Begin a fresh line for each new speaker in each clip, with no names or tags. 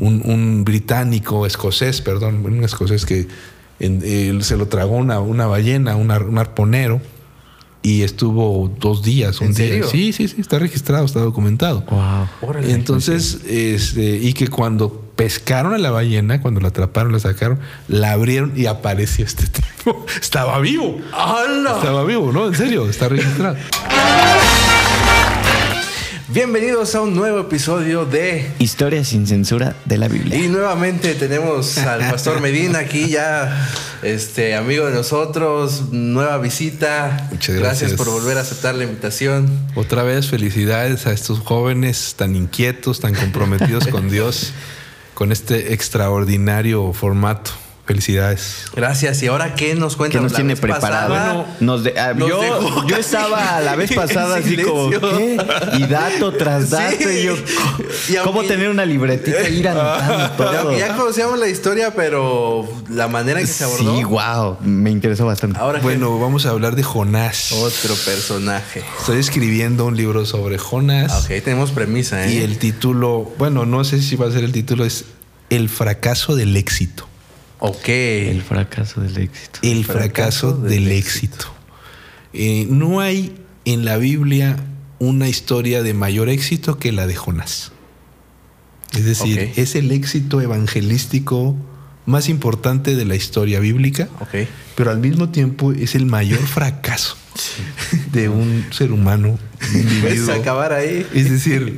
un, un británico, escocés, perdón, un escocés que en- se lo tragó una, una ballena, un, ar- un arponero, y estuvo dos días, un
¿En
día.
serio?
Sí, sí, sí, está registrado, está documentado.
Wow.
Órale.
Entonces, este, y que cuando pescaron a la ballena, cuando la atraparon, la sacaron, la abrieron y apareció este tipo. Estaba vivo.
¡Hala!
Estaba vivo, ¿no? En serio, está registrado.
Bienvenidos a un nuevo episodio de
Historia sin censura de la Biblia.
Y nuevamente tenemos al Pastor Medina aquí ya, este amigo de nosotros, nueva visita.
Muchas gracias.
por volver a aceptar la invitación.
Otra vez, felicidades a estos jóvenes tan inquietos, tan comprometidos con Dios, con este extraordinario formato. Felicidades.
Gracias. ¿Y ahora qué nos cuenta?
¿Qué nos
La
tiene
vez
preparado?
pasada,
Bueno, nos de- ah,
nos
yo,
dejó
yo estaba la vez pasada así como. ¿qué? Y dato tras dato.
Sí.
Y yo,
Y
¿cómo
aunque-
tener una libretita e ir anotando todo?
Ya, conocíamos la historia, pero la manera en que se abordó.
Sí, wow. Me interesó bastante.
Ahora
Bueno, vamos a hablar de Jonás.
otro personaje.
Estoy escribiendo un libro sobre Jonás.
Ah, Ok, tenemos premisa, ¿eh?
Y el título, bueno, no sé si va a ser el título, es El fracaso del éxito.
Ok.
El fracaso del éxito.
El fracaso, del, éxito. Eh, no hay en la Biblia una historia de mayor éxito que la de Jonás. Es decir, es el éxito evangelístico más importante de la historia bíblica,
Ok.
pero al mismo tiempo es el mayor fracaso de un ser humano,
Puedes acabar ahí.
Es decir,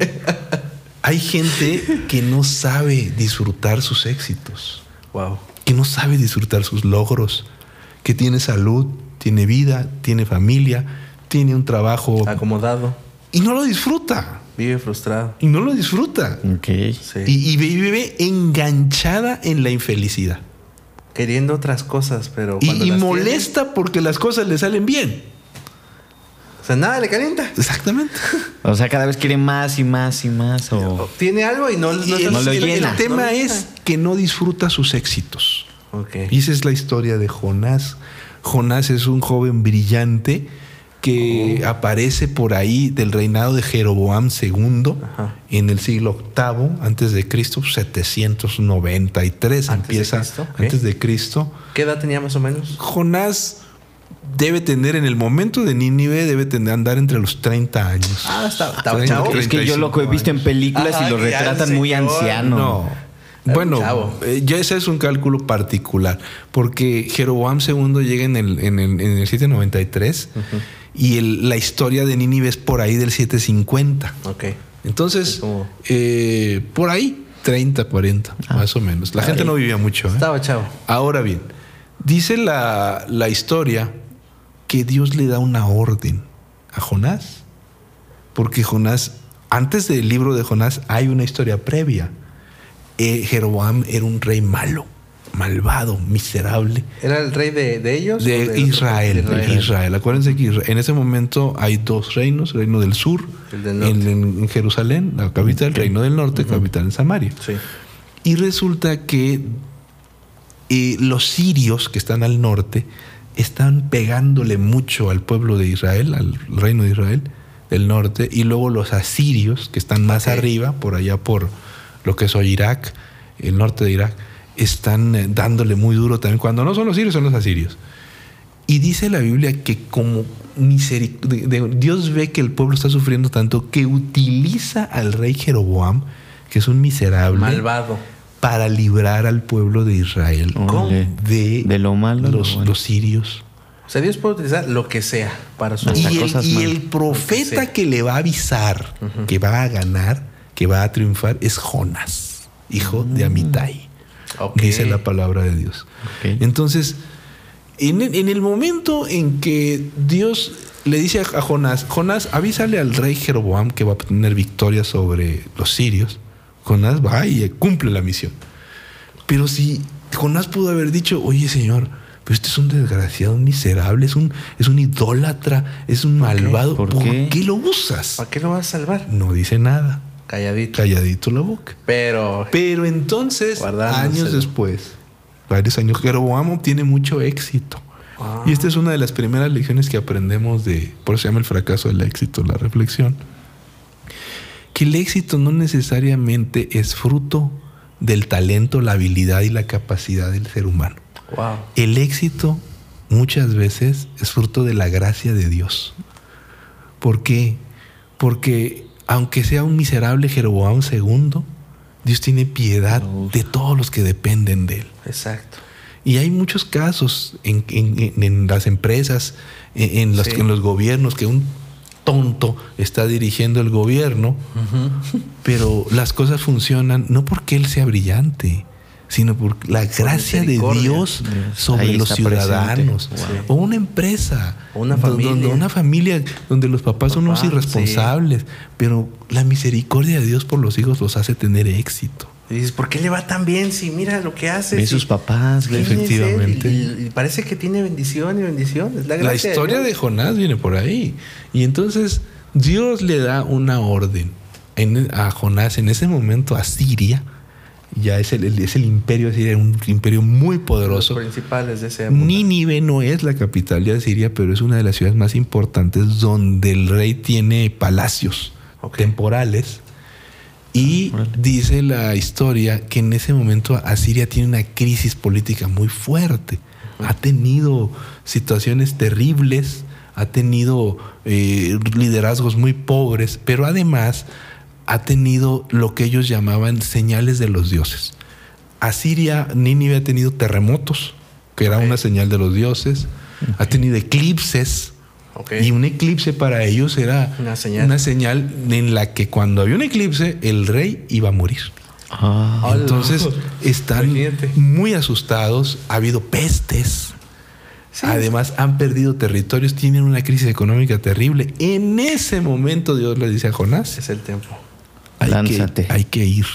hay gente que no sabe disfrutar sus éxitos,
Wow.
Que no sabe disfrutar sus logros, que tiene salud, tiene vida, tiene familia, tiene un trabajo
Acomodado.
y no lo disfruta.
Vive frustrado.
Y no lo disfruta.
Ok.
Sí.
Y, y vive enganchada en la infelicidad.
Queriendo otras cosas, pero.
Y,
cuando
y
las
molesta porque las cosas le salen bien.
tiene, o sea, nada le calienta.
Exactamente.
O sea, cada vez quiere más y más y más. O...
Tiene algo y no, no,
Y el,
no lo
el- el
llena.
tema
No
es
llena.
Que no disfruta sus éxitos.
Ok.
Y esa es la historia de Jonás. Jonás es un joven brillante que aparece por ahí del reinado de Jeroboam II
Ajá.
en el siglo VIII antes de Cristo, 793
Antes de
empieza
Cristo,
antes de Cristo.
¿Qué edad tenía más o menos?
Jonás debe tener en el momento de Nínive debe tener andar entre los 30 años.
Ah, está- está
30,
chavo.
Es que yo lo que he visto en películas
Ajá,
y lo retratan muy anciano.
No. Bueno, eh, ya ese es un cálculo particular, porque Jeroboam II llega en el, en el, en el 793 y el- la historia de Nínive es por ahí del 750.
Ok.
Entonces,
como-
eh, por ahí 30, 40, más o menos. La gente no vivía mucho. ¿eh?
Estaba chavo.
Ahora bien, dice la, la historia que Dios le da una orden a Jonás. Porque Jonás, antes del libro de Jonás, hay una historia previa. Eh, Jeroboam era un rey malo, malvado, miserable.
¿Era el rey de, de ellos?
De? Israel, Israel. Acuérdense que en ese momento hay dos reinos, el reino del sur,
El del norte.
en, en Jerusalén, la capital, el reino del norte, capital en Samaria.
Sí.
Y resulta que eh, los sirios que están al norte están pegándole mucho al pueblo de Israel, al reino de Israel del norte, y luego los asirios que están más arriba, por allá por lo que es hoy Irak, el norte de Irak, están eh, dándole muy duro también. Cuando no son los sirios, son los asirios. Y dice la Biblia que como miseric- de- de- Dios ve que el pueblo está sufriendo tanto que utiliza al rey Jeroboam, que es un miserable,
Malvado.
para librar al pueblo de Israel de,
De lo malo lo
los,
bueno.
los sirios.
O sea, Dios puede utilizar lo que sea para su.
Hasta
Y, el, y el profeta
que
le va a avisar que va a ganar, que va a triunfar, es Jonas, hijo de Amitai.
Ok.
Dice la palabra de Dios. Entonces, en el, en el momento en que Dios le dice a, a Jonás, Jonás, avísale al rey Jeroboam que va a tener victoria sobre los sirios, Jonás va y cumple la misión. Pero si Jonás pudo haber dicho, oye Señor, pero este es un desgraciado, un miserable, es un, es un idólatra, es un malvado,
¿Por
¿por,
qué?
qué? lo usas?
¿Para qué lo vas a salvar?
No dice nada,
Calladito.
calladito la boca.
Pero.
Pero entonces, años después, varios años, Jeroboam obtiene mucho éxito.
Ah.
Y esta es una de las primeras lecciones que aprendemos de, por eso se llama el fracaso del éxito, la reflexión. Que el éxito no necesariamente es fruto del talento, la habilidad y la capacidad del ser humano.
Wow.
El éxito muchas veces es fruto de la gracia de Dios. ¿Por qué? Porque aunque sea un miserable Jeroboam II, Dios tiene piedad de todos los que dependen de él.
Exacto.
Y hay muchos casos en, en- en- en las empresas, en, en los,
Sí.
en los gobiernos, que un tonto está dirigiendo el gobierno, pero las cosas funcionan no porque él sea brillante, sino por la gracia de. Dios sobre los ciudadanos.
Wow.
O una empresa.
O una familia.
Donde una familia donde los papás son unos irresponsables, pero la misericordia de Dios por los hijos los hace tener éxito.
Y dices, ¿por qué le va tan bien si mira lo que hace?
Ve
si-
sus papás.
Efectivamente.
Y, y parece que tiene bendición y bendición. Es la,
historia de. Jonás viene por ahí. Y entonces Dios le da una orden en- a Jonás en ese momento a Siria. Ya es el, el- es el imperio de Siria, un imperio muy
Los
poderoso.
principales de época.
Nínive no es la capital de Siria, pero es una de las ciudades más importantes donde el rey tiene palacios temporales. Y
Órale.
dice la historia que en ese momento Asiria tiene una crisis política muy fuerte. Ha tenido situaciones terribles, ha tenido eh, liderazgos muy pobres, pero además ha tenido lo que ellos llamaban señales de los dioses. Asiria, Nínive ha tenido terremotos, que era
Ok.
una señal de los dioses, ha tenido eclipses,
Ok.
y un eclipse para ellos era
Una señal.
una señal en la que cuando había un eclipse, el rey iba a morir.
Ah.
Entonces están
Imagínate.
muy asustados, ha habido pestes.
Sí.
Además han perdido territorios, tienen una crisis económica terrible. En ese momento Dios le dice a Jonás,
Es el tiempo.
Hay
Lánzate.
que, hay que ir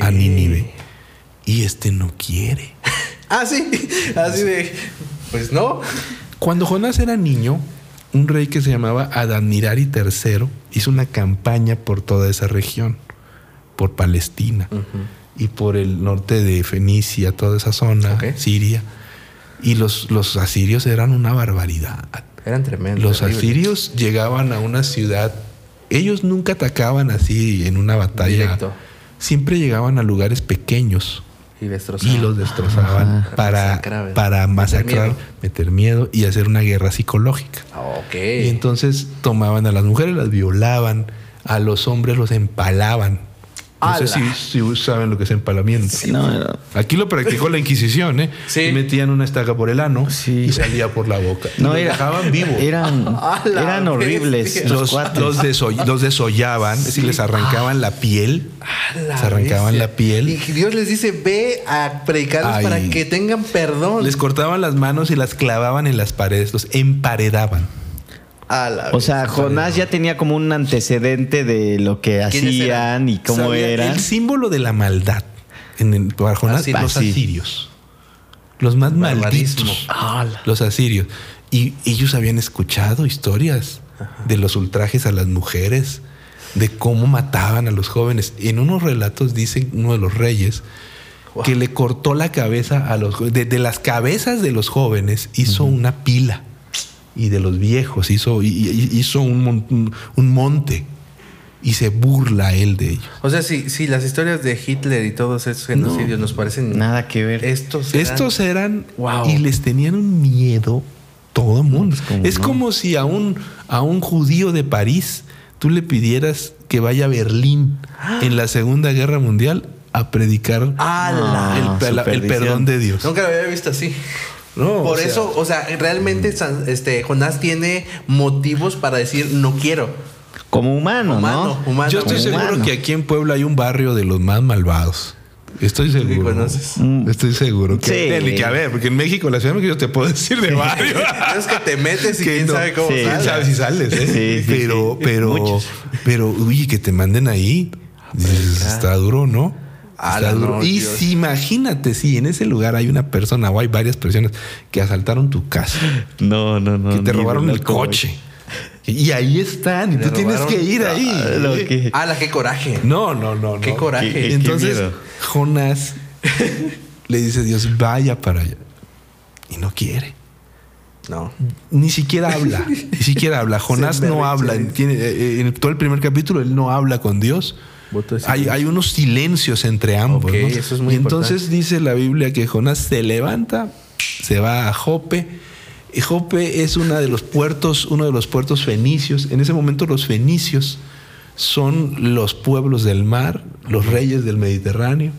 a Nínive. Y este no quiere.
Ah, sí. Así de. Pues no.
Cuando Jonás era niño, un rey que se llamaba Adadnirari III hizo una campaña por toda esa región, por Palestina y por el norte de Fenicia, toda esa zona. Siria. Y los, los asirios eran una barbaridad.
Eran tremendos.
Los
terribles.
asirios llegaban a una ciudad, ellos nunca atacaban así en una batalla,
Directo.
siempre llegaban a lugares pequeños
Y
los destrozaban
Ajá.
para, para masacrar,
miedo.
meter miedo y hacer una guerra psicológica.
Ok.
Y entonces tomaban a las mujeres, las violaban, a los hombres los empalaban. No sé si, si saben lo que es empalamiento.
no, no.
Aquí lo practicó la Inquisición, ¿eh?
Sí.
Metían una estaca por el ano
Sí.
y salía por la boca. Y
No,
los
era,
dejaban vivos.
Eran, eran horribles los,
desollaban, es decir, les arrancaban la piel.
La
se arrancaban
bestia.
la piel.
Y Dios les dice, ve a predicarles
Ay.
para que tengan perdón.
Les cortaban las manos y las clavaban en las paredes, los emparedaban.
O sea. Jonás ya tenía como un antecedente de lo que
¿Quiénes
hacían y cómo
Sabía
eran.
El símbolo de la maldad en el, para Jonás,
Asirios.
los
Así.
asirios. Los más malditos. Los asirios. Y ellos habían escuchado historias de los ultrajes a las mujeres, de cómo mataban a los jóvenes. En unos relatos dice uno de los reyes
Wow.
que le cortó la cabeza a los de, de las cabezas de los jóvenes hizo una pila y de los viejos hizo hizo un, mon- un- un monte y se burla él de ellos.
O sea, si, si las historias de Hitler y todos esos genocidios nos parecen.
Nada que ver.
Estos eran-
Estos eran
Wow.
y les tenían un miedo todo el mundo.
pues, ¿cómo
es
no?
como si a un, a un judío de París tú le pidieras que vaya a Berlín en la Segunda Guerra Mundial a predicar
¡A
No.
el, el perdón de Dios.
Nunca lo había visto así.
No,
Por
o sea,
eso, o sea, realmente San- este, Jonás tiene motivos para decir no quiero.
Como humano,
Humano,
¿no?
humano.
yo estoy seguro
humano.
que aquí en Puebla hay un barrio de los más malvados. Estoy
¿Qué
seguro.
conoces?
Mm.
Estoy seguro que,
Sí.
Que a ver, porque en México, la Ciudad de México, yo te puedo decir de barrio.
Es que te metes y
Que
quién
no.
sabe cómo
Sí.
¿Quién
sales.
sabe si sales, eh?
Sí, sí,
pero,
sí.
pero,
Muchos.
pero, uy, que te manden ahí. Dices, está duro, ¿no?
Ah, no,
y
Dios.
si imagínate si en ese lugar hay una persona o hay varias personas que asaltaron tu casa,
No, no, no.
que te robaron el coche. Y ahí están, y tú tienes que ir ahí.
Ah, que-
¡Hala, qué coraje!
No, no, no.
Qué
no.
coraje.
Qué- qué
Entonces,
miedo.
Jonás le dice a Dios, vaya para allá. Y no quiere.
No.
Ni siquiera habla, ni siquiera habla. Jonás no habla. Tiene, eh, en todo el primer capítulo él no habla con Dios hay, unos silencios entre ambos.
Ok,
¿no?
eso es muy
y entonces dice la Biblia que Jonás se levanta, se va a Jope. Y Jope es uno de los puertos, uno de los puertos fenicios. En ese momento los fenicios son los pueblos del mar, los reyes del Mediterráneo.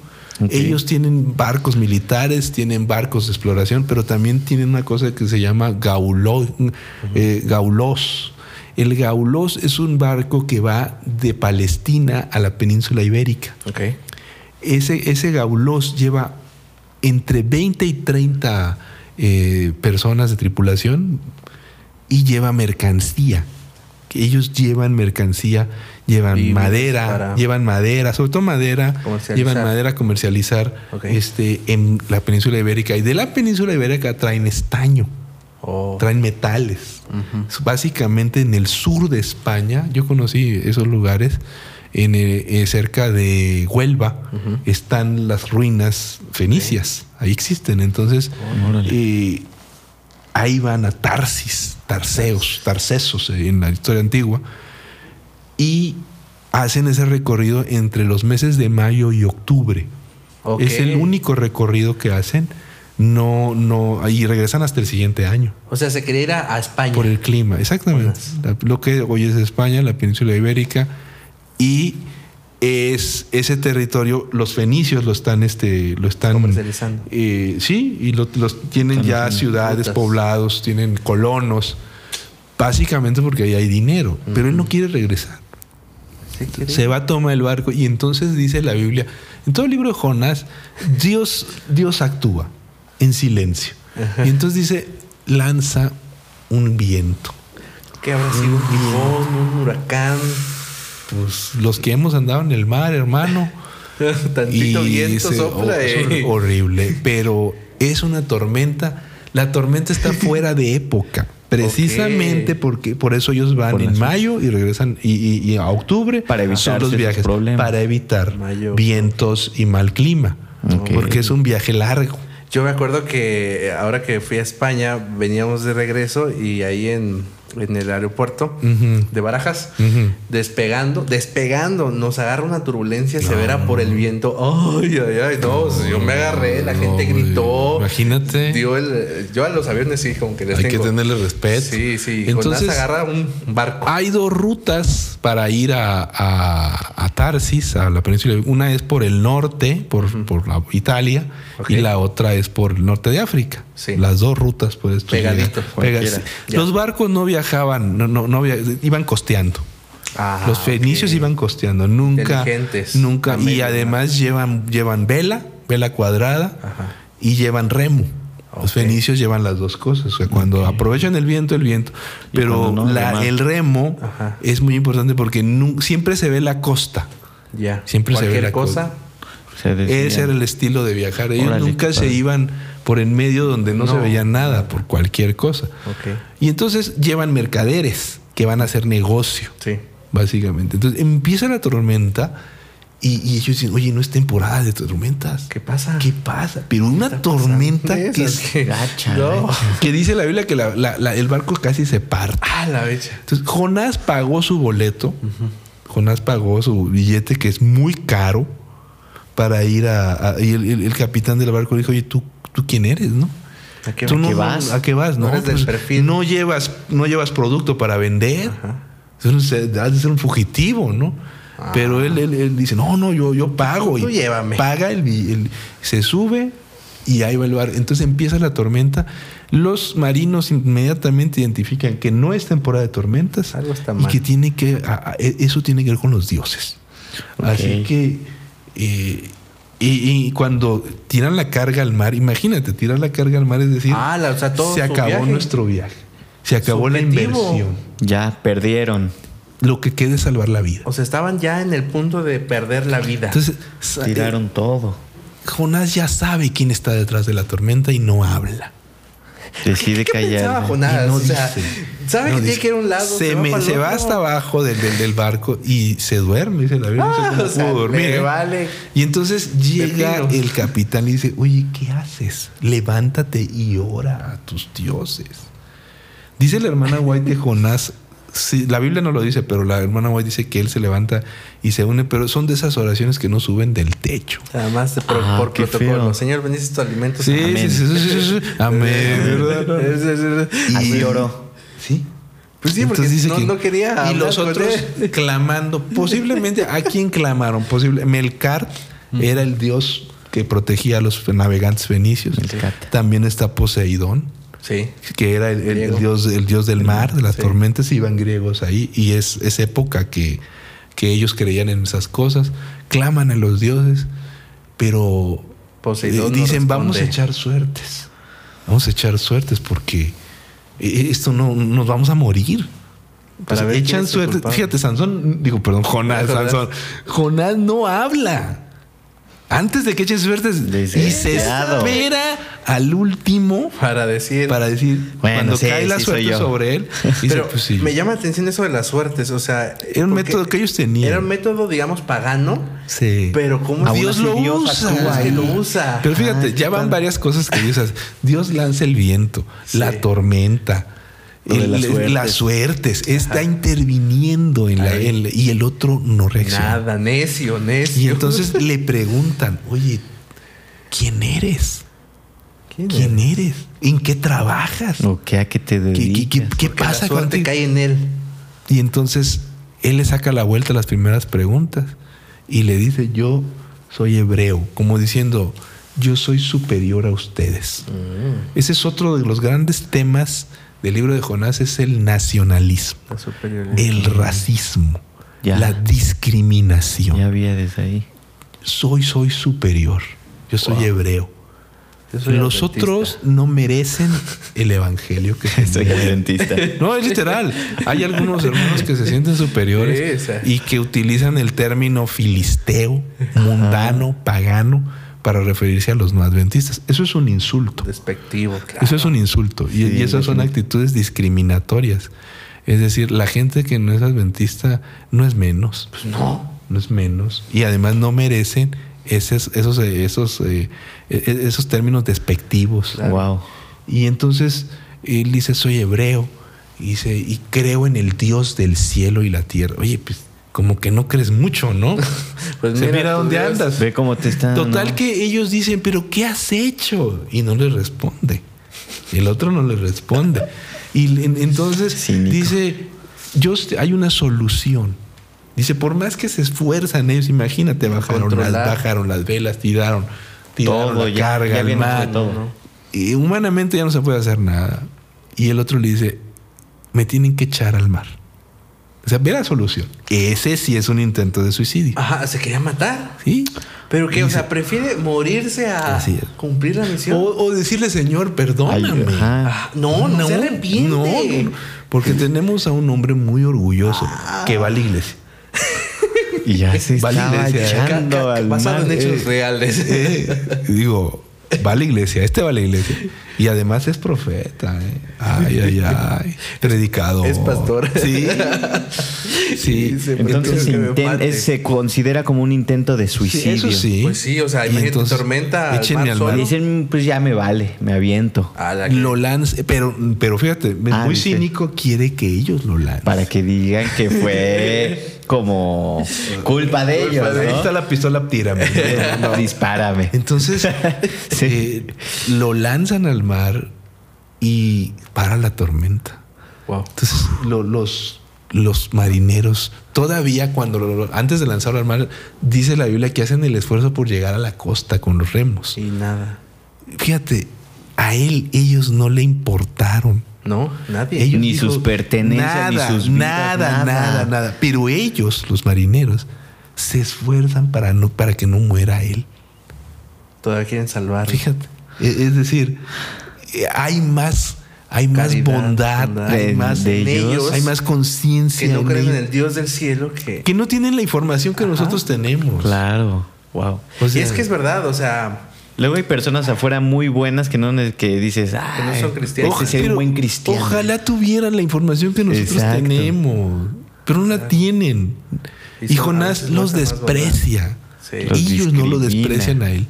Ellos tienen barcos militares, tienen barcos de exploración, pero también tienen una cosa que se llama gauló, eh, gaulos. El gaulos es un barco que va de Palestina a la península ibérica.
Ok.
Ese, ese gaulos lleva entre 20 y 30 eh, personas de tripulación y lleva mercancía. Ellos llevan mercancía, llevan madera,
para-
llevan madera, sobre todo madera, llevan madera a comercializar
Ok.
este, en la península ibérica. Y de la península ibérica traen estaño,
Oh.
traen metales.
Ujú.
Básicamente en el sur de España, yo conocí esos lugares, en, eh, eh, cerca de Huelva, están las ruinas fenicias, ahí existen. Entonces, eh, ahí van a Tarsis, Tarseos, Tarsesos eh, en la historia antigua, y hacen ese recorrido entre los meses de mayo y octubre. Es el único recorrido que hacen. No, no, y regresan hasta el siguiente año.
O sea, se quería ir a, a España.
Por el clima, exactamente. La- lo que hoy es España, la península ibérica, y es ese territorio, los fenicios lo están, este, lo están
Comercializando.
eh, sí, y lo- los tienen
Están
ya ciudades,
rutas.
poblados, tienen colonos, básicamente porque ahí hay dinero, pero él no quiere regresar.
Sí,
Se va a tomar el barco y entonces dice la Biblia, en todo el libro de Jonás, Dios, Dios actúa en silencio. Y entonces dice, lanza un viento.
¿Qué habrá sido? Un tifón, un huracán.
Pues los que hemos andado en el mar, hermano.
Tantito viento sopla.
oh, es
eh.
horrible, pero es una tormenta. La tormenta está fuera de época. Precisamente porque por eso ellos van
Por
en mayo y regresan y, y- y a octubre
Para
son
evitar
los viajes
problemas.
para evitar
Mayo.
vientos y mal clima porque es un viaje largo
Yo me acuerdo que ahora que fui a España, veníamos de regreso y ahí en, en el aeropuerto de Barajas, despegando, despegando, nos agarra una turbulencia severa por el viento. Ay, ay, ay, no, yo me agarré, la gente gritó.
imagínate.
Dio el, yo a los aviones sí, como que les
hay que tenerle respeto
Sí, sí.
entonces
Entonces agarra un barco.
hay dos rutas para ir a, a- a Tarsis, a la península. Una es por el norte, por, por la Italia, y la otra es por el norte de África.
Sí.
Las dos rutas por esto.
Pegadito, cualquiera. Ya.
Los barcos no viajaban, no, no, no via- iban costeando.
Ah,
Los fenicios iban costeando, nunca, nunca, y además llevan, llevan vela, vela cuadrada,
Ajá.
y llevan remo. Los fenicios llevan las dos cosas. O sea, cuando aprovechan el viento, el viento. Pero
no,
la- el remo
Ajá.
es muy importante porque siempre se ve la costa.
Ya.
Siempre se ve la
cosa.
Se.
Ese era el estilo de viajar. Ellos nunca se iban por en medio donde no, se
No.
veía nada, por cualquier cosa.
Ok.
Y entonces llevan mercaderes que van a hacer negocio,
Sí.
básicamente. Entonces empieza la tormenta y, y ellos dicen, oye, no es temporada de tormentas.
¿Qué pasa?
¿Qué pasa? Pero una tormenta que, es-
que-
Gacha,
No.
gacha.
que dice la Biblia que la- la- la- el barco casi se parte.
Ah, la becha.
Entonces, Jonás pagó su boleto. Jonás pagó su billete, que es muy caro, para ir a. a- y el, el- el capitán del barco dijo: Oye, ¿tú, tú quién eres, no?
¿A qué,
¿Tú
a
no,
qué vas?
¿A qué vas?
No
No,
eres del
Pues,
perfil.
no llevas, no llevas producto para vender.
Ajá.
Entonces, has de ser un fugitivo, ¿no?
Ah.
Pero él, él- él dice, no, no, yo, yo pago.
Tú
y
llévame.
Paga, el, el- se sube y ahí va el bar. Entonces empieza la tormenta. Los marinos inmediatamente identifican que no es temporada de tormentas
Algo está
y
mal.
que tiene que, a- a- eso tiene que ver con los dioses. Así que, eh, y, y cuando tiran la carga al mar, imagínate, tirar la carga al mar es decir,
Ah, la- o sea, todo
se acabó
viaje.
nuestro viaje, se acabó la inversión.
Ya perdieron.
Lo que queda es salvar la vida.
O sea, estaban ya en el punto de perder la vida.
Entonces,
Tiraron todo.
eh, Jonás ya sabe quién está detrás de la tormenta y no habla.
Decide
¿Qué pensaba
callar.
Jonás?
Y no
o sea,
dice.
sabe
No
que tiene
dice.
que ir a un lado.
Se,
va
me- se hasta abajo del, del- del barco y se duerme, dice la. No sé
Ah,
cómo
o sea,
pudo dormir,
le vale.
Y entonces llega el capitán y dice, oye, ¿qué haces? Levántate y ora a tus dioses. Dice la hermana White que Jonás sí, la Biblia no lo dice, pero la hermana White dice que él se levanta y se une, pero son de esas oraciones que no suben del techo.
Además, de por,
Ah,
por protocolo.
feo.
Señor, bendice tu alimento.
Sí,
Amén.
sí, sí, sí, sí, sí. Amén.
Así oró.
Sí.
Pues sí, porque
dice
no,
que-
no quería.
Y los otros clamando. Posiblemente, ¿a quién clamaron? Posible. Melcar era el dios que protegía a los navegantes fenicios.
Melcat.
También está Poseidón,
Sí.
que era el, el- el
Griego.
dios, el dios del mar, de las
Sí.
tormentas, iban griegos ahí. Y es, es época que, que ellos creían en esas cosas. Claman a los dioses, pero
Poseidón
eh,
no
dicen, vamos a
responde".
echar suertes. Vamos a echar suertes porque eh, esto no nos vamos a morir.
Para
Pues echan suerte. Fíjate, Sansón, digo, perdón, Jonás,
Jonás.
Sansón. Jonás no habla. Antes de que echen suertes, y se espera al último
Para decir.
para decir,
Bueno,
cuando
sí,
cae la
sí
suerte
yo.
sobre él, dice,
Pero
pues sí.
me llama la atención eso de las suertes. O sea.
Era un método que ellos tenían.
Era un método, digamos, pagano.
Sí.
Pero ¿cómo
Aún
Dios lo
Dios
usa.
lo usa?
Pero fíjate,
Ah,
ya van varias cosas que Dios hace. Dios lanza el viento,
Sí.
la tormenta, el-
las suertes.
las suertes. Está interviniendo en la, y el otro no reacciona.
Nada, necio, necio.
Y entonces le preguntan, oye, ¿quién eres?
¿Quién,
¿Quién eres? ¿En qué trabajas?
¿O qué a qué te
¿Qué, qué-
dedicas?
qué- qué
Porque la
pasa
suerte
contigo?
cae en él.
Y entonces él le saca la vuelta a las primeras preguntas y le dice, yo soy hebreo, como diciendo, yo soy superior a ustedes.
Mm,
Ese es otro de los grandes temas del libro de Jonás, es el nacionalismo, el racismo,
Ya.
la discriminación.
Ya había desde ahí.
Soy, soy superior, yo soy
Wow.
hebreo.
Yo soy
Los
adventista.
otros no merecen el evangelio que se
Soy adventista.
No, es literal. Hay algunos hermanos que se sienten superiores y que utilizan el término filisteo, mundano, pagano, para referirse a los no adventistas. Eso es un insulto.
Despectivo, claro.
Eso es un insulto. Y,
Sí,
y esas son actitudes discriminatorias. Es decir, la gente que no es adventista no es menos.
Pues no.
No es menos. Y además no merecen esos, esos, eh, esos, eh, eh, esos términos despectivos.
Claro.
Wow.
Y entonces él dice, soy hebreo. Y dice, y creo en el Dios del cielo y la tierra. Oye, pues como que no crees mucho, ¿no?
Pues
Se mira
tu
dónde
Dios.
andas.
Ve cómo te están.
Total
¿no?
que ellos dicen, pero ¿qué has hecho? Y no le responde. El otro no le responde. Y en- entonces
Cínico.
dice, yo hay una solución. Dice, por más que se esfuerzan ellos, imagínate, bajaron las,
Controlar.
bajaron las velas, tiraron, tiraron
Todo,
la
ya-
carga,
ya
el mar.
de todo.
¿no?
Y humanamente ya no se puede hacer nada. Y el otro le dice, me tienen que echar al mar. O sea, ve la solución. Ese sí es un intento de suicidio.
Ajá, se quería matar.
¿Sí?
Pero que, o sea, prefiere morirse a cumplir la misión.
O, o decirle, Señor, perdóname.
Ay, ajá.
Ah, no, no, se arrepiente.
no, no, no. Porque tenemos a un hombre muy orgulloso
Ah.
que va a la iglesia.
Y ya se
Va a la
estaba
iglesia,
Ca-
echando al
basado en hechos
eh.
reales.
Eh, digo, va a la iglesia, este va a la iglesia. Y además es profeta. ¿eh? Ay, ay, ay. Predicador.
Es pastor.
Sí. Sí.
Entonces se considera como un intento de
Sí,
suicidio.
eso sí.
Pues sí, o sea, imagínate,
entonces,
tormenta al
échenme
mar
al
solo.
mar.
Dicen, pues ya me vale, me aviento.
A la que-
Lo lanza, pero, pero fíjate, es
Ah,
muy
dice.
cínico, quiere que ellos lo lancen.
Para que digan que fue como culpa de
Culpa
ellos,
de-
Ahí está la pistola, tírame. No, no.
Dispárame.
Entonces,
Sí.
eh, lo lanzan al mar y para la tormenta.
Wow.
Entonces, lo- los, los marineros, todavía cuando lo- antes de lanzarlo al mar, dice la Biblia que hacen el esfuerzo por llegar a la costa con los remos.
Y nada.
Fíjate, a él ellos no le importaron.
No, nadie.
Ellos
Ni sus pertenencias,
nada,
ni sus vidas,
nada,
nada.
nada, nada. Pero ellos, los marineros, se esfuerzan para no, para que no muera él.
Todavía quieren salvar.
Fíjate. E- Es decir, eh, hay más, hay más
Caridad,
bondad,
bondad.
hay más,
de
En ellos,
hay más conciencia.
que no
en
creen en
ellos,
el Dios del cielo que...
que no tienen la información que
Ajá.
nosotros tenemos.
Claro. Wow.
O
y es que es verdad, o sea,
Luego hay personas afuera muy buenas que no que dices, ah,
Que no son cristianos.
Este sí
pero
un buen cristiano.
Ojalá tuvieran la información que nosotros
Exacto.
tenemos, pero no la tienen.
Y
Jonás los desprecia.
Sí.
Los
Ellos no lo desprecian a él.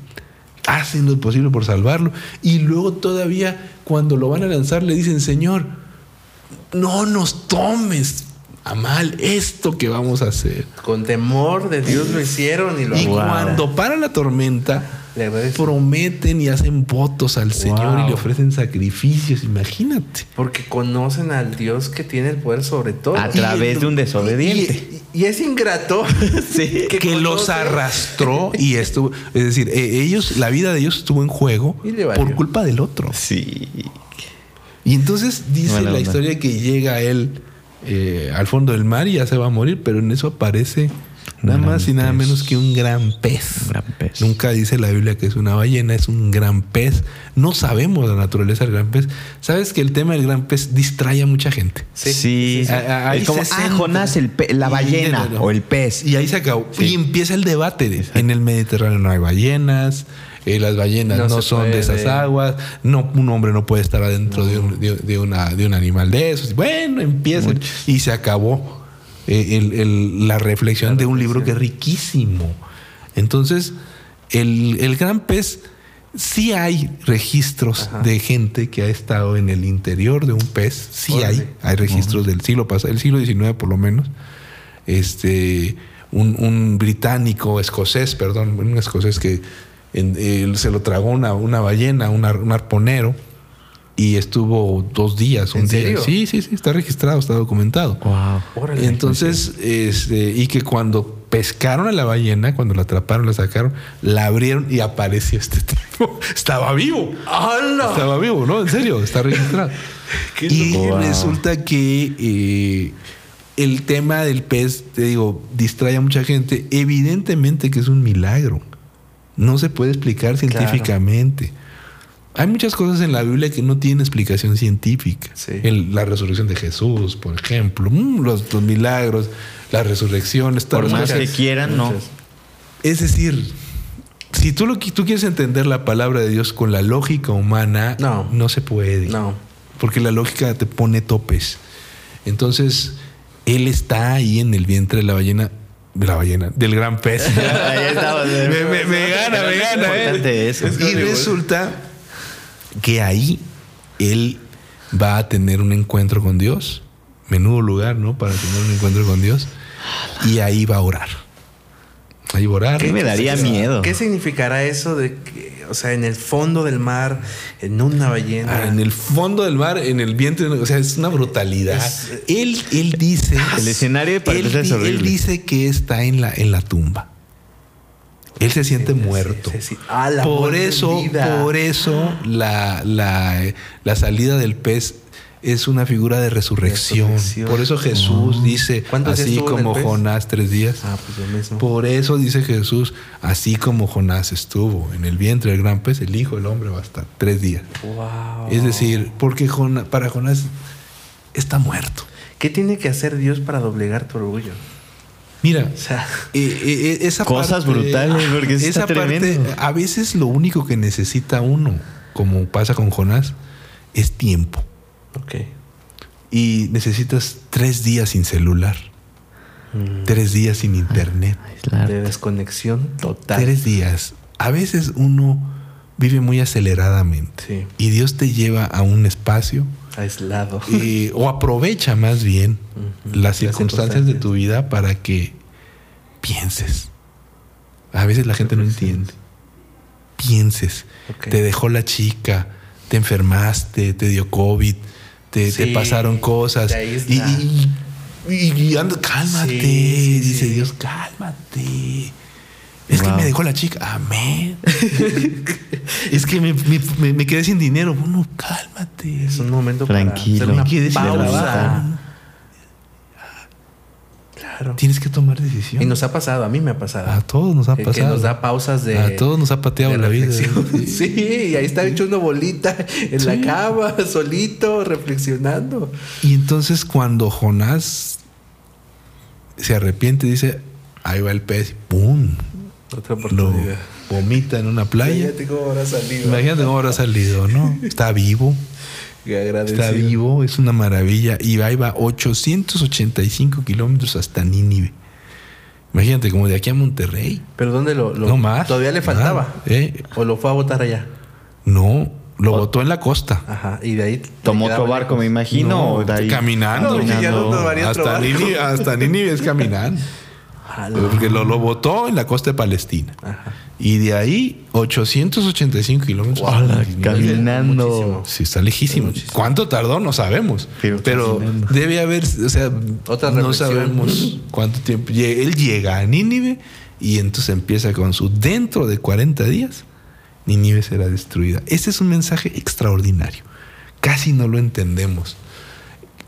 Hacen lo posible por salvarlo. Y luego todavía cuando lo van a lanzar le dicen, Señor, no nos tomes a mal esto que vamos a hacer.
Con temor de Dios lo hicieron y lo
Y
Wow.
cuando para la tormenta,
Le
prometen y hacen votos al Señor y le ofrecen sacrificios, imagínate.
Porque conocen al Dios que tiene el poder sobre todo.
A través de un desobediente.
Y, y es ingrato.
Sí.
Que, los arrastró y estuvo, es decir, eh, ellos, la vida de ellos estuvo en juego por culpa del otro.
Sí.
Y entonces dice la historia que llega él eh, al fondo del mar y ya se va a morir, pero en eso aparece nada
gran
más y nada
pez.
menos que un gran pez.
Un gran pez.
Nunca dice la Biblia que es una ballena, es un gran pez. No sabemos la naturaleza del gran pez. Sabes que el tema del gran pez distrae a mucha gente.
Sí.
Sí.
A- a- ahí
es como,
se
ah. Jonás, el pe- la
Y-
ballena
no, no.
o el pez.
Y ahí se acabó.
Sí.
Y empieza el debate. de, en el Mediterráneo no hay ballenas. eh, las ballenas
No
son de esas aguas. No, un hombre no puede estar adentro de, un, de, de una, de un animal de esos. Bueno, empieza y se acabó el- el- la reflexión
La
de un libro que es riquísimo. Entonces, el, el gran pez, sí hay registros
Ajá.
de gente que ha estado en el interior de un pez. Sí
Órale.
hay. Hay registros del siglo pasado, el siglo XIX por lo menos. Este, un, un británico, escocés, perdón, un escocés que en- él se lo tragó una, una ballena, un, ar- un arponero, y estuvo dos días, un
¿En
día.
serio?
Sí, sí, sí, está registrado, está documentado.
Wow.
Órale.
Entonces, este, y que cuando pescaron a la ballena, cuando la atraparon, la sacaron, la abrieron y apareció este tipo. Estaba vivo.
¡Hala!
Estaba vivo, ¿no? En serio, está registrado. Y.
Wow.
resulta que eh, el tema del pez, te digo, distrae a mucha gente. Evidentemente que es un milagro. No se puede explicar científicamente. Hay muchas cosas en la Biblia que no tienen explicación científica.
Sí.
El- la resurrección de Jesús, por ejemplo, mm, los, los milagros, la resurrección,
Por más
cosas.
que quieran, no.
Es decir, si tú, lo, tú quieres entender la palabra de Dios con la lógica humana,
No.
se puede.
No.
Porque la lógica te pone topes. Entonces, él está ahí en el vientre de la ballena, de la ballena, del gran pez.
Ahí estamos.
me, me- me gana, me gana. ¿eh?
eso.
Y resulta que ahí él va a tener un encuentro con Dios. Menudo lugar, ¿no? Para tener un encuentro con Dios. Y ahí va a orar. Ahí va a orar.
¿Qué me daría miedo?
¿Qué significará eso de que, o sea, en el fondo del mar, en una ballena?
Ah, en el fondo del mar, en el vientre, o sea, es una brutalidad.
Es-
él, él dice.
El escenario para
él,
es
di- él
horrible.
dice que está en la, en la tumba. Él se siente muerto.
sí, sí. Ah, la
por eso, por eso la, la, la salida del pez es una figura de resurrección.
Resurrección.
Por eso Jesús dice,
¿Cuántos días
así como? Jonás, tres días.
Ah, pues lo mismo.
Por eso dice Jesús, así como Jonás estuvo en el vientre del gran pez, el Hijo del Hombre va a estar tres días.
Wow.
Es decir, porque para Jonás está muerto.
¿Qué tiene que hacer Dios para doblegar tu orgullo?
Mira,
O sea,
eh, eh, esa
Cosas
parte-
brutales, porque
esa
está
parte,
tremendo.
a veces lo único que necesita uno, como pasa con Jonás, es tiempo.
ok.
Y necesitas tres días sin celular,
Mm,
tres días sin internet,
de desconexión total.
tres días. A veces uno vive muy aceleradamente
Sí,
y Dios te lleva a un espacio
aislado.
o aprovecha más bien las circunstancias de
circunstancias.
tu vida para que pienses. A veces la gente no entiende. Pienses. Te dejó la chica, te enfermaste, te dio COVID, te, pasaron cosas. Y, y- y- y anda, cálmate,
Sí, sí,
dice. Dios, cálmate. Es que me dejó la chica. Amén. es que me, me- me- me quedé sin dinero. Bueno, cálmate.
Es un momento
Tranquilo.
para hacer una pausa. Claro.
Tienes que tomar decisión.
Y nos ha pasado, a mí me ha pasado.
A todos nos ha
que, que
pasado.
nos da pausas de.
A todos nos ha pateado la vida. Sí,
y ahí está hecho una bolita en la cama, solito, reflexionando.
Y entonces cuando Jonás se arrepiente, dice, ahí va el pez, ¡pum!
Otra
Lo
oportunidad.
vomita en una playa.
Imagínate cómo habrá salido.
Imagínate cómo habrá salido, ¿no? Está vivo, está vivo, es una maravilla. Y ahí va 885 kilómetros hasta Nínive. Imagínate, como de aquí a Monterrey.
Pero ¿dónde lo, lo-
no más.
Todavía le faltaba.
Nada, ¿eh?
¿O lo fue a votar allá?
No, Lo botó en la costa.
Ajá. Y de ahí.
Tomó otro barco, me imagino.
No,
o de ahí-
caminando.
No,
hasta. Nínive, hasta Nínive es caminando. Porque lo, lo botó en la costa de Palestina.
Ajá.
Y de ahí 885 kilómetros.
Caminando.
Muchísimo.
Sí, está lejísimo. ¿Cuánto tardó? No sabemos.
Pero
debe haber, o sea,
Otra
no sabemos cuánto tiempo. Él llega a Nínive y entonces empieza con su dentro de 40 días, Nínive será destruida. Ese es un mensaje extraordinario. Casi no lo entendemos.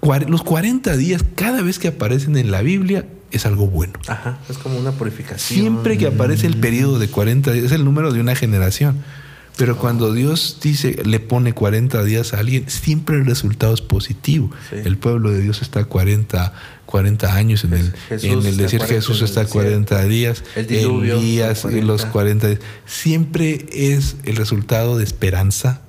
Los 40 días, cada vez que aparecen en la Biblia, es algo bueno.
Ajá. Es como una purificación.
Siempre que aparece el periodo de 40 días, es el número de una generación. Pero cuando Dios dice, le pone 40 días a alguien, siempre el resultado es positivo.
Sí.
El pueblo de Dios está 40, 40 años en el,
Jesús
en el desierto.
40
Jesús está
desierto.
40 días.
El diluvio,
Elías,
40.
los 40 días. Siempre es el resultado de esperanza,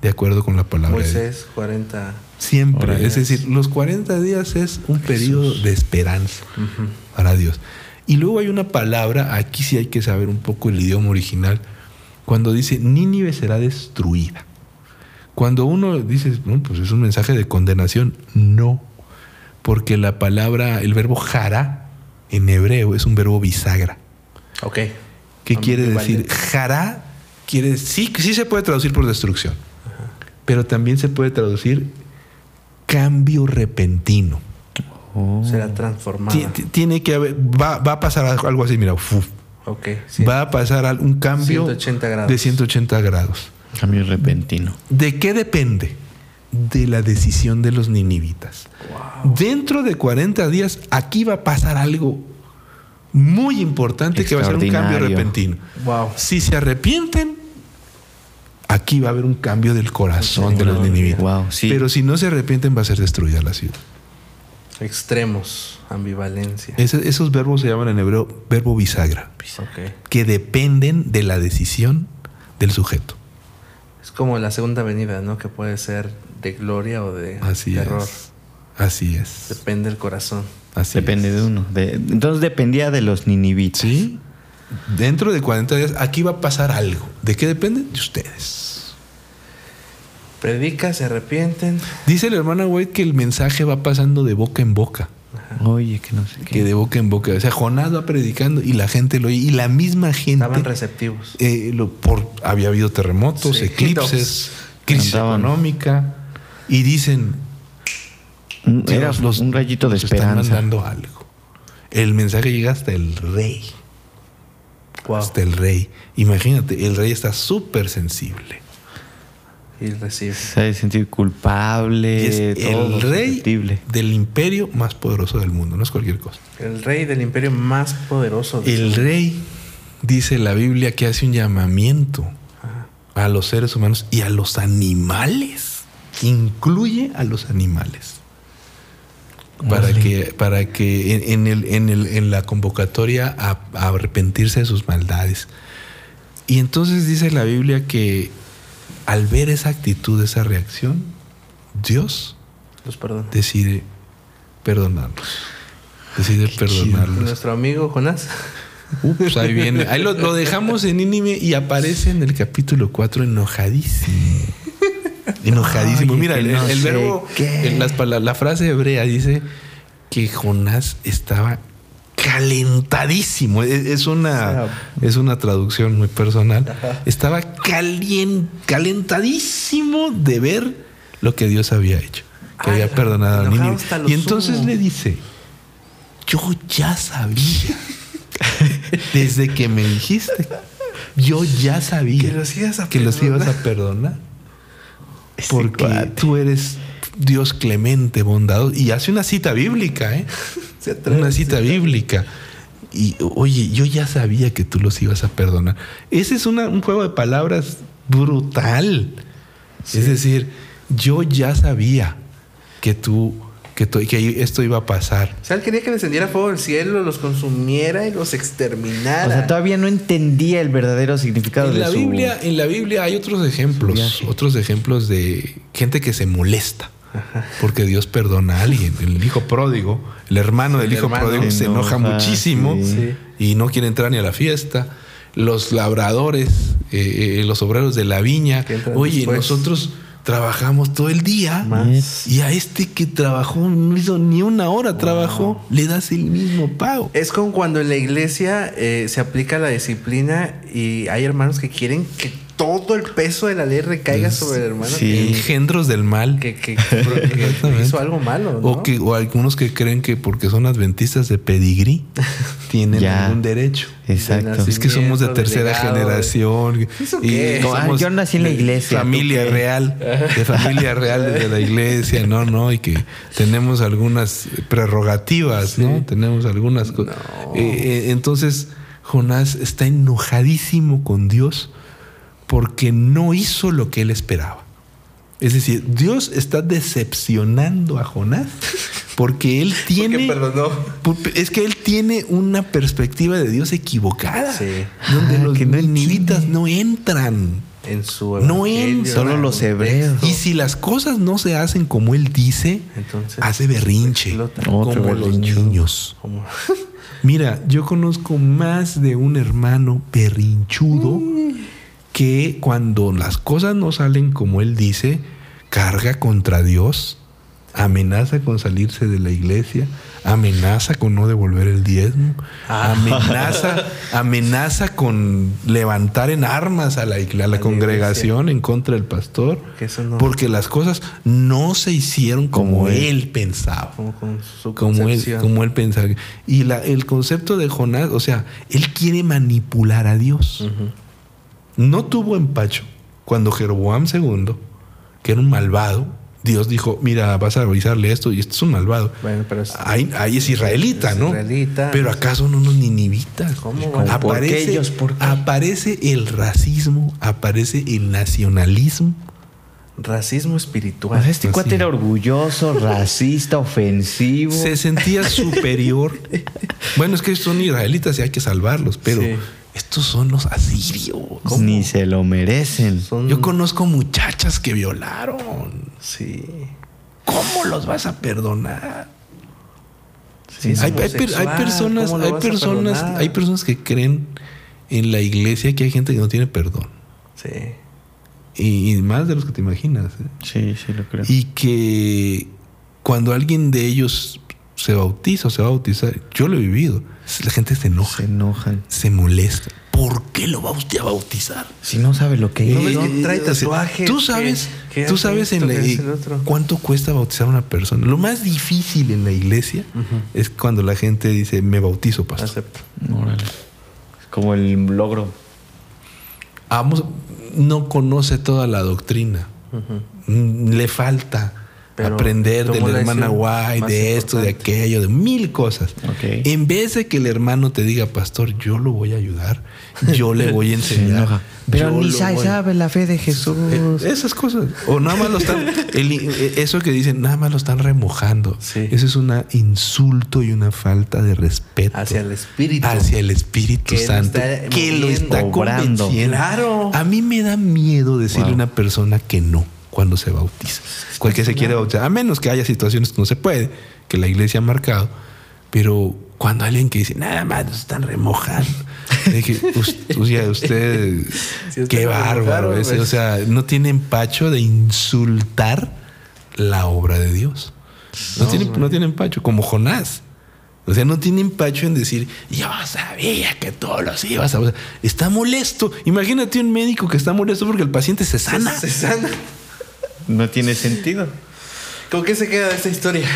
de acuerdo con la palabra de Dios.
Moisés, 40.
Siempre. Es decir, los 40 días es un periodo de esperanza para Dios. Y luego hay una palabra, aquí sí hay que saber un poco el idioma original, cuando dice Nínive será destruida. Cuando uno dice, "No, pues es un mensaje de condenación, no, porque la palabra, el verbo jara en hebreo es un verbo bisagra.
Ok.
¿Qué
Am-
quiere decir? Jara quiere sí, sí se puede traducir por destrucción, pero también se puede traducir cambio repentino.
Oh.
Será
ti- Tiene que haber, va, va a pasar algo así, mira, fu,
Ok. sí.
va a pasar un cambio
180 grados.
de 180 grados.
Cambio repentino.
¿De qué depende? De la decisión de los ninivitas. Dentro de 40 días, aquí va a pasar algo muy importante que va a ser un cambio repentino.
Wow.
Si se arrepienten, aquí va a haber un cambio del corazón de los ninivitas.
Wow, sí.
Pero si no se arrepienten, va a ser destruida la ciudad.
Extremos. Ambivalencia.
Esos verbos se llaman en hebreo verbo bisagra,
Ok.
que dependen de la decisión del sujeto.
Es como la segunda venida, ¿no? Que puede ser de gloria o de
Así
terror.
es. Así es.
Depende del corazón.
Así
Depende
es.
de uno. De- entonces dependía de los ninivitas.
Sí. Dentro de 40 días, aquí va a pasar algo. ¿De qué depende? De ustedes.
Predica, se arrepienten.
Dice la hermana White que el mensaje va pasando de boca en boca.
Oye, que no sé
Que
qué.
de boca en boca. O sea, Jonás va predicando y la gente lo oye. Y la misma gente.
Estaban receptivos.
eh, lo- por, había habido terremotos,
Sí.
eclipses, crisis
Andaban.
económica. Y dicen.
Un- Era
los-
un rayito de
nos están
esperanza.
mandando algo. El mensaje llega hasta el rey.
Wow.
Hasta el rey. Imagínate, el rey está súper sensible.
Y recibe.
Se ha de sentir culpable.
Y es
todo
el rey
susceptible.
del imperio más poderoso del mundo, no es cualquier cosa.
El rey del imperio más poderoso. de
El rey, dice la Biblia, que hace un llamamiento a los seres humanos y a los animales. Incluye a los animales. Para que, para que en, en el, en, el- en la convocatoria a, a arrepentirse de sus maldades. Y entonces dice la Biblia que al ver esa actitud, esa reacción, Dios
Los perdona.
decide perdonarlos. Decide perdonarlos.
Nuestro amigo Jonás.
Ups, ahí viene. Ahí lo, lo dejamos en Nínive y aparece en el capítulo 4 enojadísimo. Enojadísimo.
Oye,
Mira, el,
no
el verbo, en las pala- la frase hebrea dice que Jonás estaba calentadísimo. Es, es una, es una traducción muy personal. Estaba calien- calentadísimo de ver lo que Dios había hecho. Que había perdonado a Nínive. Y entonces
sumo.
le dice, yo ya sabía. Desde que me dijiste, yo ya sabía
Que los ibas a
que los
perdonar.
ibas a perdonar. Porque
cuate.
tú eres Dios clemente, bondadoso. Y hace una cita bíblica, ¿eh?
Se atreve,
Una cita bíblica. Y oye, yo ya sabía que tú los ibas a perdonar. Ese es una- un juego de palabras brutal. Es decir, yo ya sabía que tú, que, esto iba a pasar.
O sea, él quería que descendiera fuego del cielo, los consumiera y los exterminara.
O sea, todavía no entendía el verdadero significado
En
de
la,
su...
Biblia, en la Biblia hay otros ejemplos, otros ejemplos de gente que se molesta porque Dios perdona a alguien. El hijo pródigo, el hermano del
El
hijo
hermano.
pródigo se enoja
Enoja,
muchísimo
sí.
Y no quiere entrar ni a la fiesta. los labradores, eh, eh, los obreros de la viña. Oye,
después.
nosotros trabajamos todo el día.
Más.
Y a este que trabajó, no hizo ni una hora, trabajó, le das el mismo pago.
Es como cuando en la iglesia eh, se aplica la disciplina y hay hermanos que quieren que todo el peso de la ley recaiga sobre el hermano
Sí.
Engendros del mal.
que, que, que- que hizo algo malo. ¿no?
O, que, o algunos que creen que porque son adventistas de pedigrí tienen
Ya.
algún derecho.
Exacto.
De
Es que somos de tercera
delegado.
generación.
¿Eso
Y
qué?
Como, ah,
somos
yo nací en la
de
iglesia, ¿tú
Familia real. De familia real desde la iglesia, ¿no? no Y que tenemos algunas prerrogativas, ¿no? Tenemos algunas cosas.
No.
entonces, Jonás está enojadísimo con Dios porque no hizo lo que él esperaba. Es decir, Dios está decepcionando a Jonás porque él tiene...
Porque
Es que él tiene una perspectiva de Dios equivocada.
Sí.
Donde
Ah,
los
que no
ninivitas no entran.
En su
No
evangelio,
en-
solo los hebreos.
Y si las cosas no se hacen como él dice,
Entonces,
hace berrinche. como los niños. Mira, yo conozco más de un hermano berrinchudo que cuando las cosas no salen como él dice, carga contra Dios, amenaza con salirse de la iglesia, amenaza con no devolver el diezmo,
Ah.
amenaza, amenaza con levantar en armas a la, a la congregación en contra del pastor, porque las cosas no se hicieron como,
él.
pensaba
como con su
como él, como él pensaba. Y la- el concepto de Jonás, o sea, él quiere manipular a Dios. No tuvo empacho cuando Jeroboam II, que era un malvado, Dios dijo, mira, vas a revisarle esto y este es un malvado.
Bueno, pero es-
Ahí, ahí es israelita,
Es
¿no?
israelita.
Pero acaso no unos ninivitas.
¿Cómo?
¿Cómo? ¿Por
Aparece,
qué ellos? ¿Por qué?
aparece el racismo, aparece el nacionalismo.
Racismo espiritual.
Pues este cuate era orgulloso, racista, ofensivo.
Se sentía superior. bueno, es que son israelitas y hay que salvarlos, pero
Sí.
Estos son los asirios.
Ni se lo merecen.
Son-
Yo conozco muchachas que violaron.
Sí.
¿Cómo los vas a perdonar?
Sí,
hay, hay hay personas,
¿cómo lo
hay personas, hay personas que creen en la iglesia que hay gente que no tiene perdón.
Sí.
Y, y más de los que te imaginas. ¿eh?
Sí, sí lo creo.
Y que cuando alguien de ellos se bautiza o se va a bautizar, yo lo he vivido, la gente se enoja,
Se enojan.
se molesta. ¿Por qué lo va usted a bautizar?
Si no sabe lo que
No
es.
ves que
Eh,
trae
o sea,
tatuajes,
Tú sabes,
que
tú
hace
sabes en la- cuánto cuesta bautizar a una persona. Lo más difícil en la iglesia es cuando la gente dice, me bautizo, pastor.
Acepto.
Órale. Como el logro.
Vamos, no conoce toda la doctrina. Mm, Le falta
Pero
aprender de la hermana
más
de esto, de aquello, de mil cosas. En vez de que el hermano te diga, pastor, yo lo voy a ayudar, yo le voy a
Se
enseñar.
Pero
yo
ni sabe la fe de Jesús.
Eh, Esas cosas. O nada más lo están. el- eh, eso que dicen, nada más lo están remojando.
Sí.
Eso es un insulto y una falta de respeto.
Hacia el espíritu.
Hacia el Espíritu
Que lo
Santo.
está
que lo está
obrando.
convenciendo.
Claro.
A mí me da miedo decirle
Wow.
a una persona que no cuando se bautiza. Cualquier se quiere bautizar. A menos que haya situaciones que no se puede, que la iglesia ha marcado. Pero cuando alguien que dice, nada más nos están remojando. Dije, "Us- o sea, usted,
Sí,
qué bárbaro. ese,
pues.
o sea, no tiene empacho de insultar la obra de Dios. No,
No,
tiene, no tiene empacho, como Jonás. O sea, no tiene empacho en decir, yo sabía que todos los ibas a... Está molesto. Imagínate un médico que está molesto porque el paciente se sana.
Se sana.
No tiene sentido.
¿Con qué se queda de esta historia?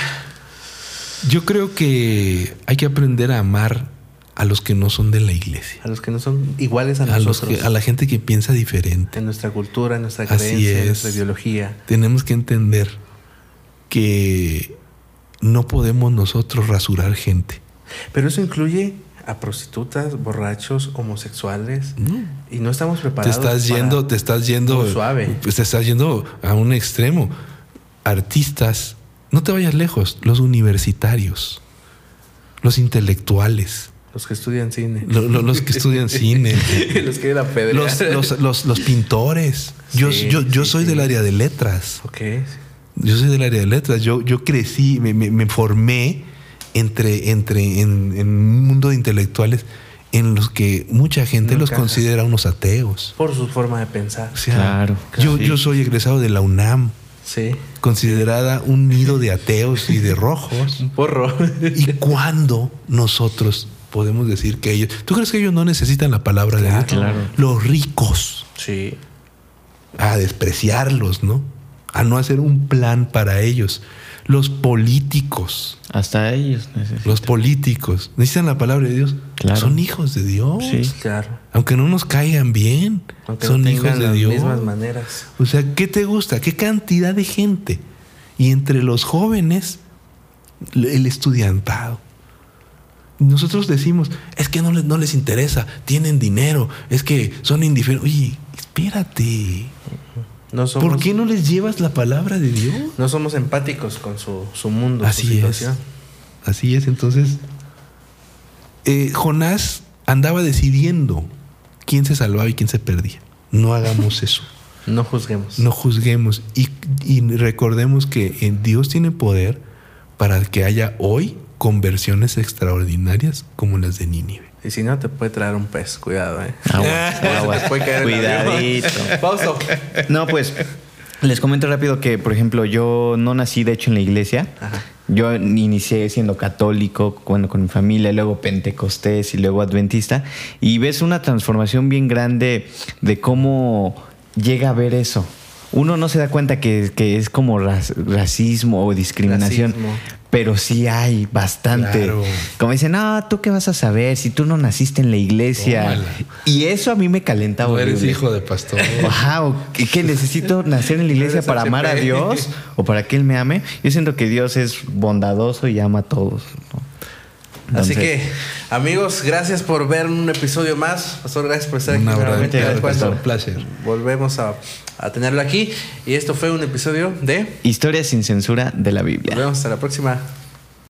Yo creo que hay que aprender a amar a los que no son de la iglesia.
A los que no son iguales a,
A, los
nosotros.
que- a la gente que piensa diferente.
En nuestra cultura, en nuestra
Así
creencia, en
es.
nuestra ideología.
Tenemos que entender que no podemos nosotros rasurar gente.
Pero eso incluye a prostitutas, borrachos, homosexuales. Y no estamos
Te
preparados.
estás
para-
yendo, te estás yendo,
suave.
pues te estás yendo a un extremo. Artistas, no te vayas lejos, los universitarios, los intelectuales,
Los que estudian cine.
lo- lo- los que estudian cine,
los que la
los, los- los- los pintores. Yo, yo, yo
sí,
soy
sí.
del área de letras.
Ok.
Yo soy del área de letras. Yo, yo crecí, me, me- me formé entre, entre en, en un mundo de intelectuales en los que mucha gente
No
los considera unos ateos.
Por su forma de pensar.
O sea,
Claro,
yo,
sí.
yo soy egresado de la UNAM,
Sí.
considerada un nido de ateos y de rojos.
Un porro.
¿Y cuándo nosotros podemos decir que ellos... ¿Tú crees que ellos no necesitan la palabra de Dios?
Claro.
Los ricos,
sí.
a despreciarlos, ¿no? A no hacer un plan para ellos. Los políticos,
Hasta ellos necesitan.
los políticos, necesitan la palabra de Dios.
Claro.
Son hijos de Dios.
Sí.
Claro.
Aunque no nos caigan bien,
Aunque
son
no
hijos de
las
Dios.
mismas maneras.
O sea, ¿qué te gusta? ¿Qué cantidad de gente? Y entre los jóvenes, el estudiantado. Nosotros decimos, es que no les, no les interesa, tienen dinero, es que son indiferentes. Oye, espérate.
No somos,
¿Por qué no les llevas la palabra de Dios?
no somos empáticos con su, su mundo, su
Así es.
situación.
Así es, entonces, eh, Jonás andaba decidiendo quién se salvaba y quién se perdía. No hagamos eso.
No juzguemos.
No juzguemos y, y recordemos que eh, Dios tiene poder para que haya hoy conversiones extraordinarias como las de Nínive.
Y si no, te puede traer un pez. Cuidado, eh.
Aguas, aguas.
Puede caer.
Cuidadito.
Fausto.
No, pues les comento rápido que, por ejemplo, yo no nací de hecho en la iglesia.
Ajá.
Yo inicié siendo católico, bueno, con mi familia, luego pentecostés y luego adventista. Y ves una transformación bien grande de cómo llega a ver eso. Uno no se da cuenta que, que es como ras- racismo o discriminación,
Racismo.
Pero sí hay bastante.
Claro.
Como dicen, no, ¿tú qué vas a saber si tú no naciste en la iglesia?
Tómala.
Y eso a mí me calentaba.
No eres hijo de pastor.
Ajá, o que, que necesito nacer en la iglesia para amar a. Dios o para que Él me ame. Yo siento que Dios es bondadoso y ama a todos. ¿no?
Así que, amigos, gracias por ver un episodio más. Pastor, gracias por estar
Un
aquí nuevamente.
pastor. Placer.
Volvemos a, a tenerlo aquí. Y esto fue un episodio de.
Historia sin censura de la Biblia.
Nos vemos hasta la próxima.